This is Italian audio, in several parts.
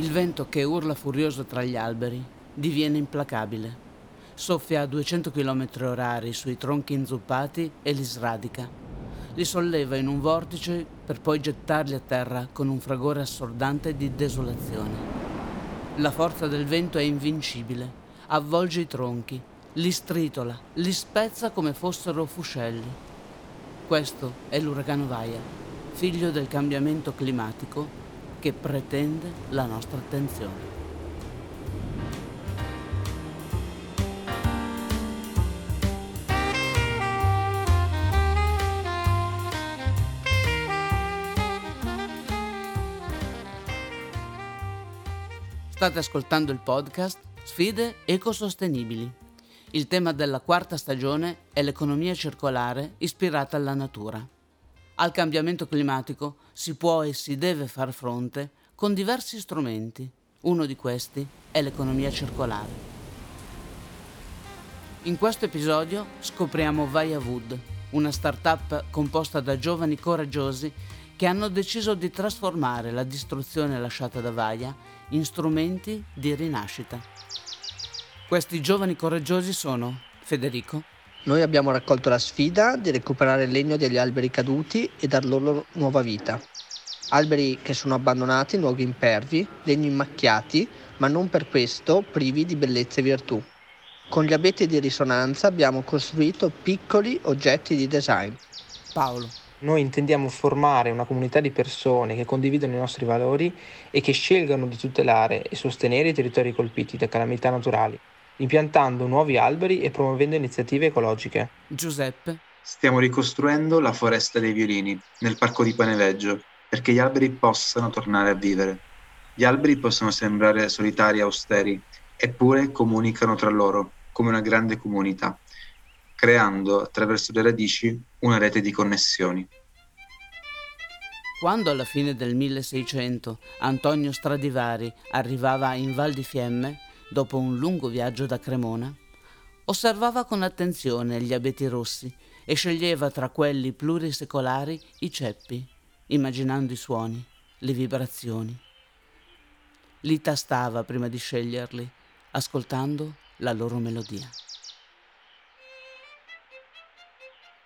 Il vento che urla furioso tra gli alberi diviene implacabile. Soffia a 200 km orari sui tronchi inzuppati e li sradica. Li solleva in un vortice per poi gettarli a terra con un fragore assordante di desolazione. La forza del vento è invincibile, avvolge i tronchi, li stritola, li spezza come fossero fuscelli. Questo è l'uragano Vaia, figlio del cambiamento climatico che pretende la nostra attenzione. State ascoltando il podcast Sfide ecosostenibili. Il tema della quarta stagione è l'economia circolare ispirata alla natura. Al cambiamento climatico si può e si deve far fronte con diversi strumenti. Uno di questi è l'economia circolare. In questo episodio scopriamo Via Wood, una start-up composta da giovani coraggiosi che hanno deciso di trasformare la distruzione lasciata da Vaia in strumenti di rinascita. Questi giovani coraggiosi sono Federico. Noi abbiamo raccolto la sfida di recuperare il legno degli alberi caduti e dar loro nuova vita. Alberi che sono abbandonati in luoghi impervi, legni immacchiati, ma non per questo privi di bellezza e virtù. Con gli abeti di risonanza abbiamo costruito piccoli oggetti di design. Paolo. Noi intendiamo formare una comunità di persone che condividono i nostri valori e che scelgano di tutelare e sostenere i territori colpiti da calamità naturali, impiantando nuovi alberi e promuovendo iniziative ecologiche. Giuseppe. Stiamo ricostruendo la foresta dei violini nel parco di Paneveggio perché gli alberi possano tornare a vivere. Gli alberi possono sembrare solitari e austeri, eppure comunicano tra loro come una grande comunità creando attraverso le radici una rete di connessioni. Quando alla fine del 1600 Antonio Stradivari arrivava in Val di Fiemme, dopo un lungo viaggio da Cremona, osservava con attenzione gli abeti rossi e sceglieva tra quelli plurisecolari i ceppi, immaginando i suoni, le vibrazioni. Li tastava prima di sceglierli, ascoltando la loro melodia.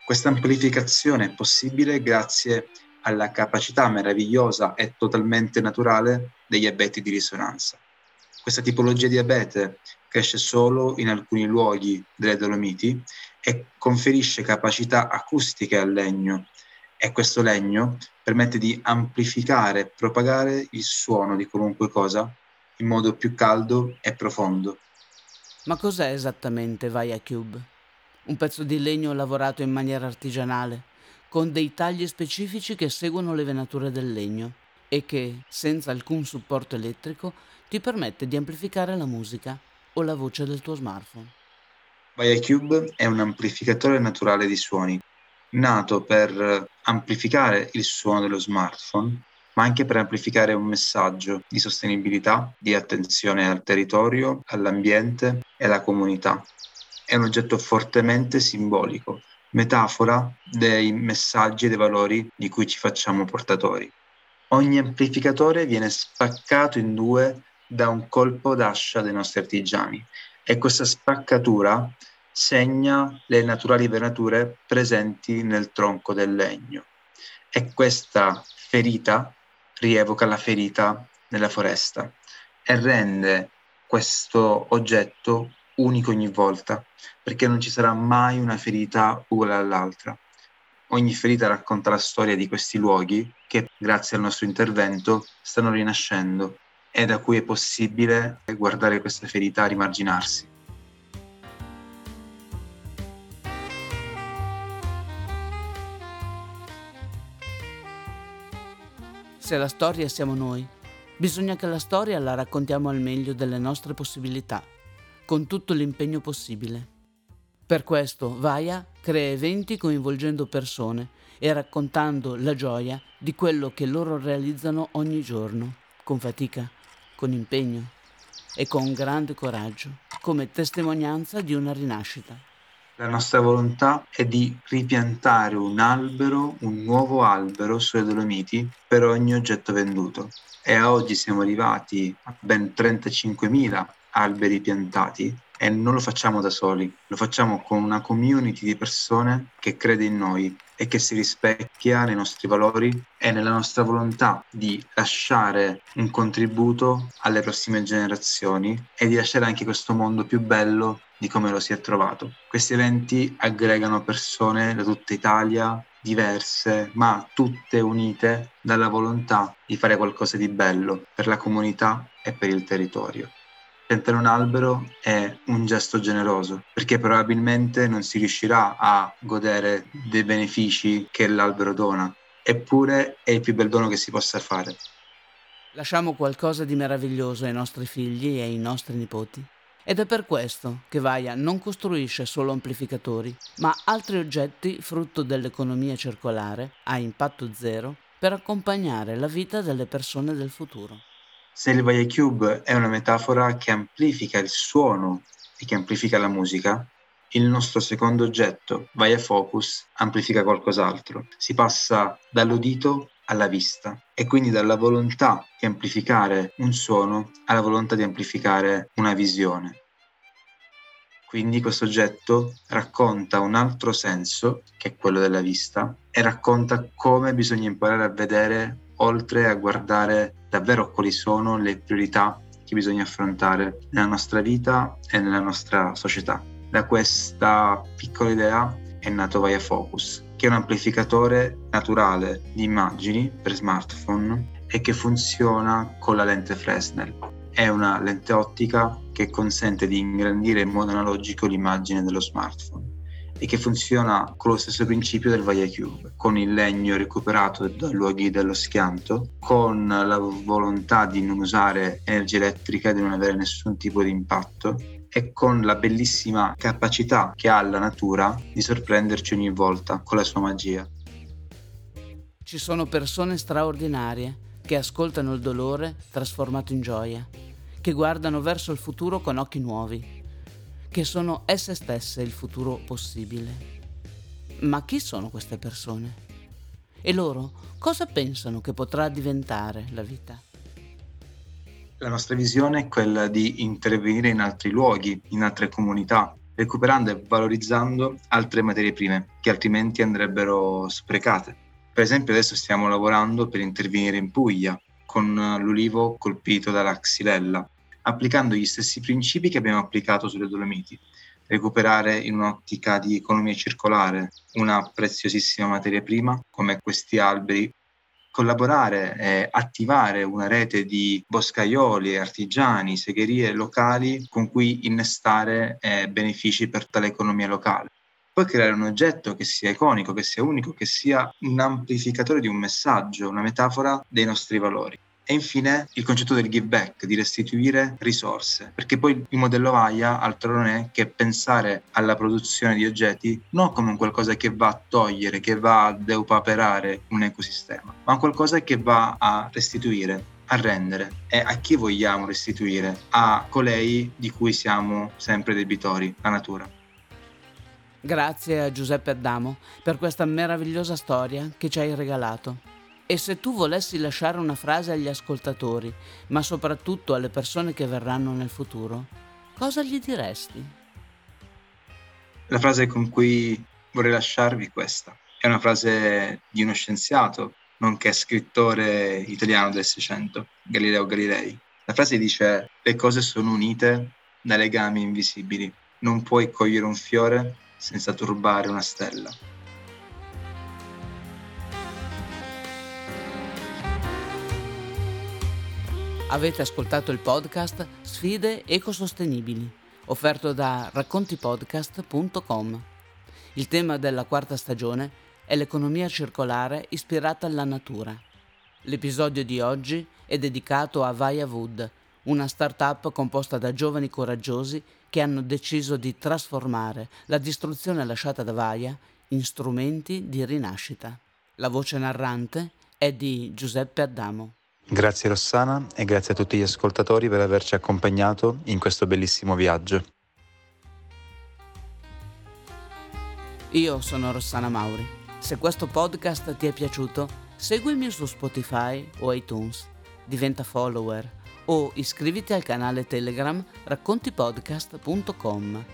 Questa amplificazione è possibile grazie alla capacità meravigliosa e totalmente naturale degli abeti di risonanza. Questa tipologia di abete cresce solo in alcuni luoghi delle Dolomiti e conferisce capacità acustiche al legno e questo legno permette di amplificare e propagare il suono di qualunque cosa in modo più caldo e profondo. Ma cos'è esattamente Via Cube? un pezzo di legno lavorato in maniera artigianale, con dei tagli specifici che seguono le venature del legno e che, senza alcun supporto elettrico, ti permette di amplificare la musica o la voce del tuo smartphone. ViaCube è un amplificatore naturale di suoni, nato per amplificare il suono dello smartphone, ma anche per amplificare un messaggio di sostenibilità, di attenzione al territorio, all'ambiente e alla comunità è un oggetto fortemente simbolico, metafora dei messaggi e dei valori di cui ci facciamo portatori. Ogni amplificatore viene spaccato in due da un colpo d'ascia dei nostri artigiani e questa spaccatura segna le naturali venature presenti nel tronco del legno e questa ferita rievoca la ferita nella foresta e rende questo oggetto unico ogni volta, perché non ci sarà mai una ferita uguale all'altra. Ogni ferita racconta la storia di questi luoghi che, grazie al nostro intervento, stanno rinascendo e da cui è possibile guardare questa ferita rimarginarsi. Se la storia siamo noi, bisogna che la storia la raccontiamo al meglio delle nostre possibilità con tutto l'impegno possibile. Per questo Vaia crea eventi coinvolgendo persone e raccontando la gioia di quello che loro realizzano ogni giorno, con fatica, con impegno e con grande coraggio, come testimonianza di una rinascita. La nostra volontà è di ripiantare un albero, un nuovo albero sulle Dolomiti per ogni oggetto venduto. E oggi siamo arrivati a ben 35.000 alberi piantati e non lo facciamo da soli, lo facciamo con una community di persone che crede in noi e che si rispecchia nei nostri valori e nella nostra volontà di lasciare un contributo alle prossime generazioni e di lasciare anche questo mondo più bello di come lo si è trovato. Questi eventi aggregano persone da tutta Italia, diverse, ma tutte unite dalla volontà di fare qualcosa di bello per la comunità e per il territorio piantare un albero è un gesto generoso, perché probabilmente non si riuscirà a godere dei benefici che l'albero dona, eppure è il più bel dono che si possa fare. Lasciamo qualcosa di meraviglioso ai nostri figli e ai nostri nipoti. Ed è per questo che Vaia non costruisce solo amplificatori, ma altri oggetti frutto dell'economia circolare a impatto zero per accompagnare la vita delle persone del futuro. Se il Vaia Cube è una metafora che amplifica il suono e che amplifica la musica, il nostro secondo oggetto, Vaia Focus, amplifica qualcos'altro. Si passa dall'udito alla vista e quindi dalla volontà di amplificare un suono alla volontà di amplificare una visione. Quindi questo oggetto racconta un altro senso, che è quello della vista, e racconta come bisogna imparare a vedere oltre a guardare davvero quali sono le priorità che bisogna affrontare nella nostra vita e nella nostra società. Da questa piccola idea è nato Via Focus, che è un amplificatore naturale di immagini per smartphone e che funziona con la lente Fresnel. È una lente ottica che consente di ingrandire in modo analogico l'immagine dello smartphone e che funziona con lo stesso principio del Vaia Cube, con il legno recuperato dai luoghi dello schianto, con la volontà di non usare energia elettrica e di non avere nessun tipo di impatto e con la bellissima capacità che ha la natura di sorprenderci ogni volta con la sua magia. Ci sono persone straordinarie che ascoltano il dolore trasformato in gioia, che guardano verso il futuro con occhi nuovi che sono esse stesse il futuro possibile. Ma chi sono queste persone? E loro cosa pensano che potrà diventare la vita? La nostra visione è quella di intervenire in altri luoghi, in altre comunità, recuperando e valorizzando altre materie prime che altrimenti andrebbero sprecate. Per esempio adesso stiamo lavorando per intervenire in Puglia con l'ulivo colpito dalla xylella applicando gli stessi principi che abbiamo applicato sulle Dolomiti. Recuperare in un'ottica di economia circolare una preziosissima materia prima come questi alberi, collaborare e attivare una rete di boscaioli, artigiani, segherie locali con cui innestare eh, benefici per tale economia locale poi creare un oggetto che sia iconico, che sia unico, che sia un amplificatore di un messaggio, una metafora dei nostri valori. E infine il concetto del give back, di restituire risorse, perché poi il modello VAIA altro non è che pensare alla produzione di oggetti non come un qualcosa che va a togliere, che va a deupaperare un ecosistema, ma qualcosa che va a restituire, a rendere e a chi vogliamo restituire? A colei di cui siamo sempre debitori, la natura. Grazie a Giuseppe Adamo per questa meravigliosa storia che ci hai regalato. E se tu volessi lasciare una frase agli ascoltatori, ma soprattutto alle persone che verranno nel futuro, cosa gli diresti? La frase con cui vorrei lasciarvi è questa. È una frase di uno scienziato, nonché scrittore italiano del Seicento, Galileo Galilei. La frase dice: Le cose sono unite da legami invisibili. Non puoi cogliere un fiore senza turbare una stella. Avete ascoltato il podcast Sfide ecosostenibili, offerto da raccontipodcast.com. Il tema della quarta stagione è l'economia circolare ispirata alla natura. L'episodio di oggi è dedicato a Vaya Wood, una start-up composta da giovani coraggiosi che hanno deciso di trasformare la distruzione lasciata da Vaya in strumenti di rinascita. La voce narrante è di Giuseppe Addamo. Grazie Rossana e grazie a tutti gli ascoltatori per averci accompagnato in questo bellissimo viaggio. Io sono Rossana Mauri. Se questo podcast ti è piaciuto, seguimi su Spotify o iTunes, diventa follower o iscriviti al canale Telegram raccontipodcast.com.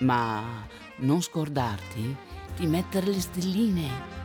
Ma non scordarti di mettere le stelline.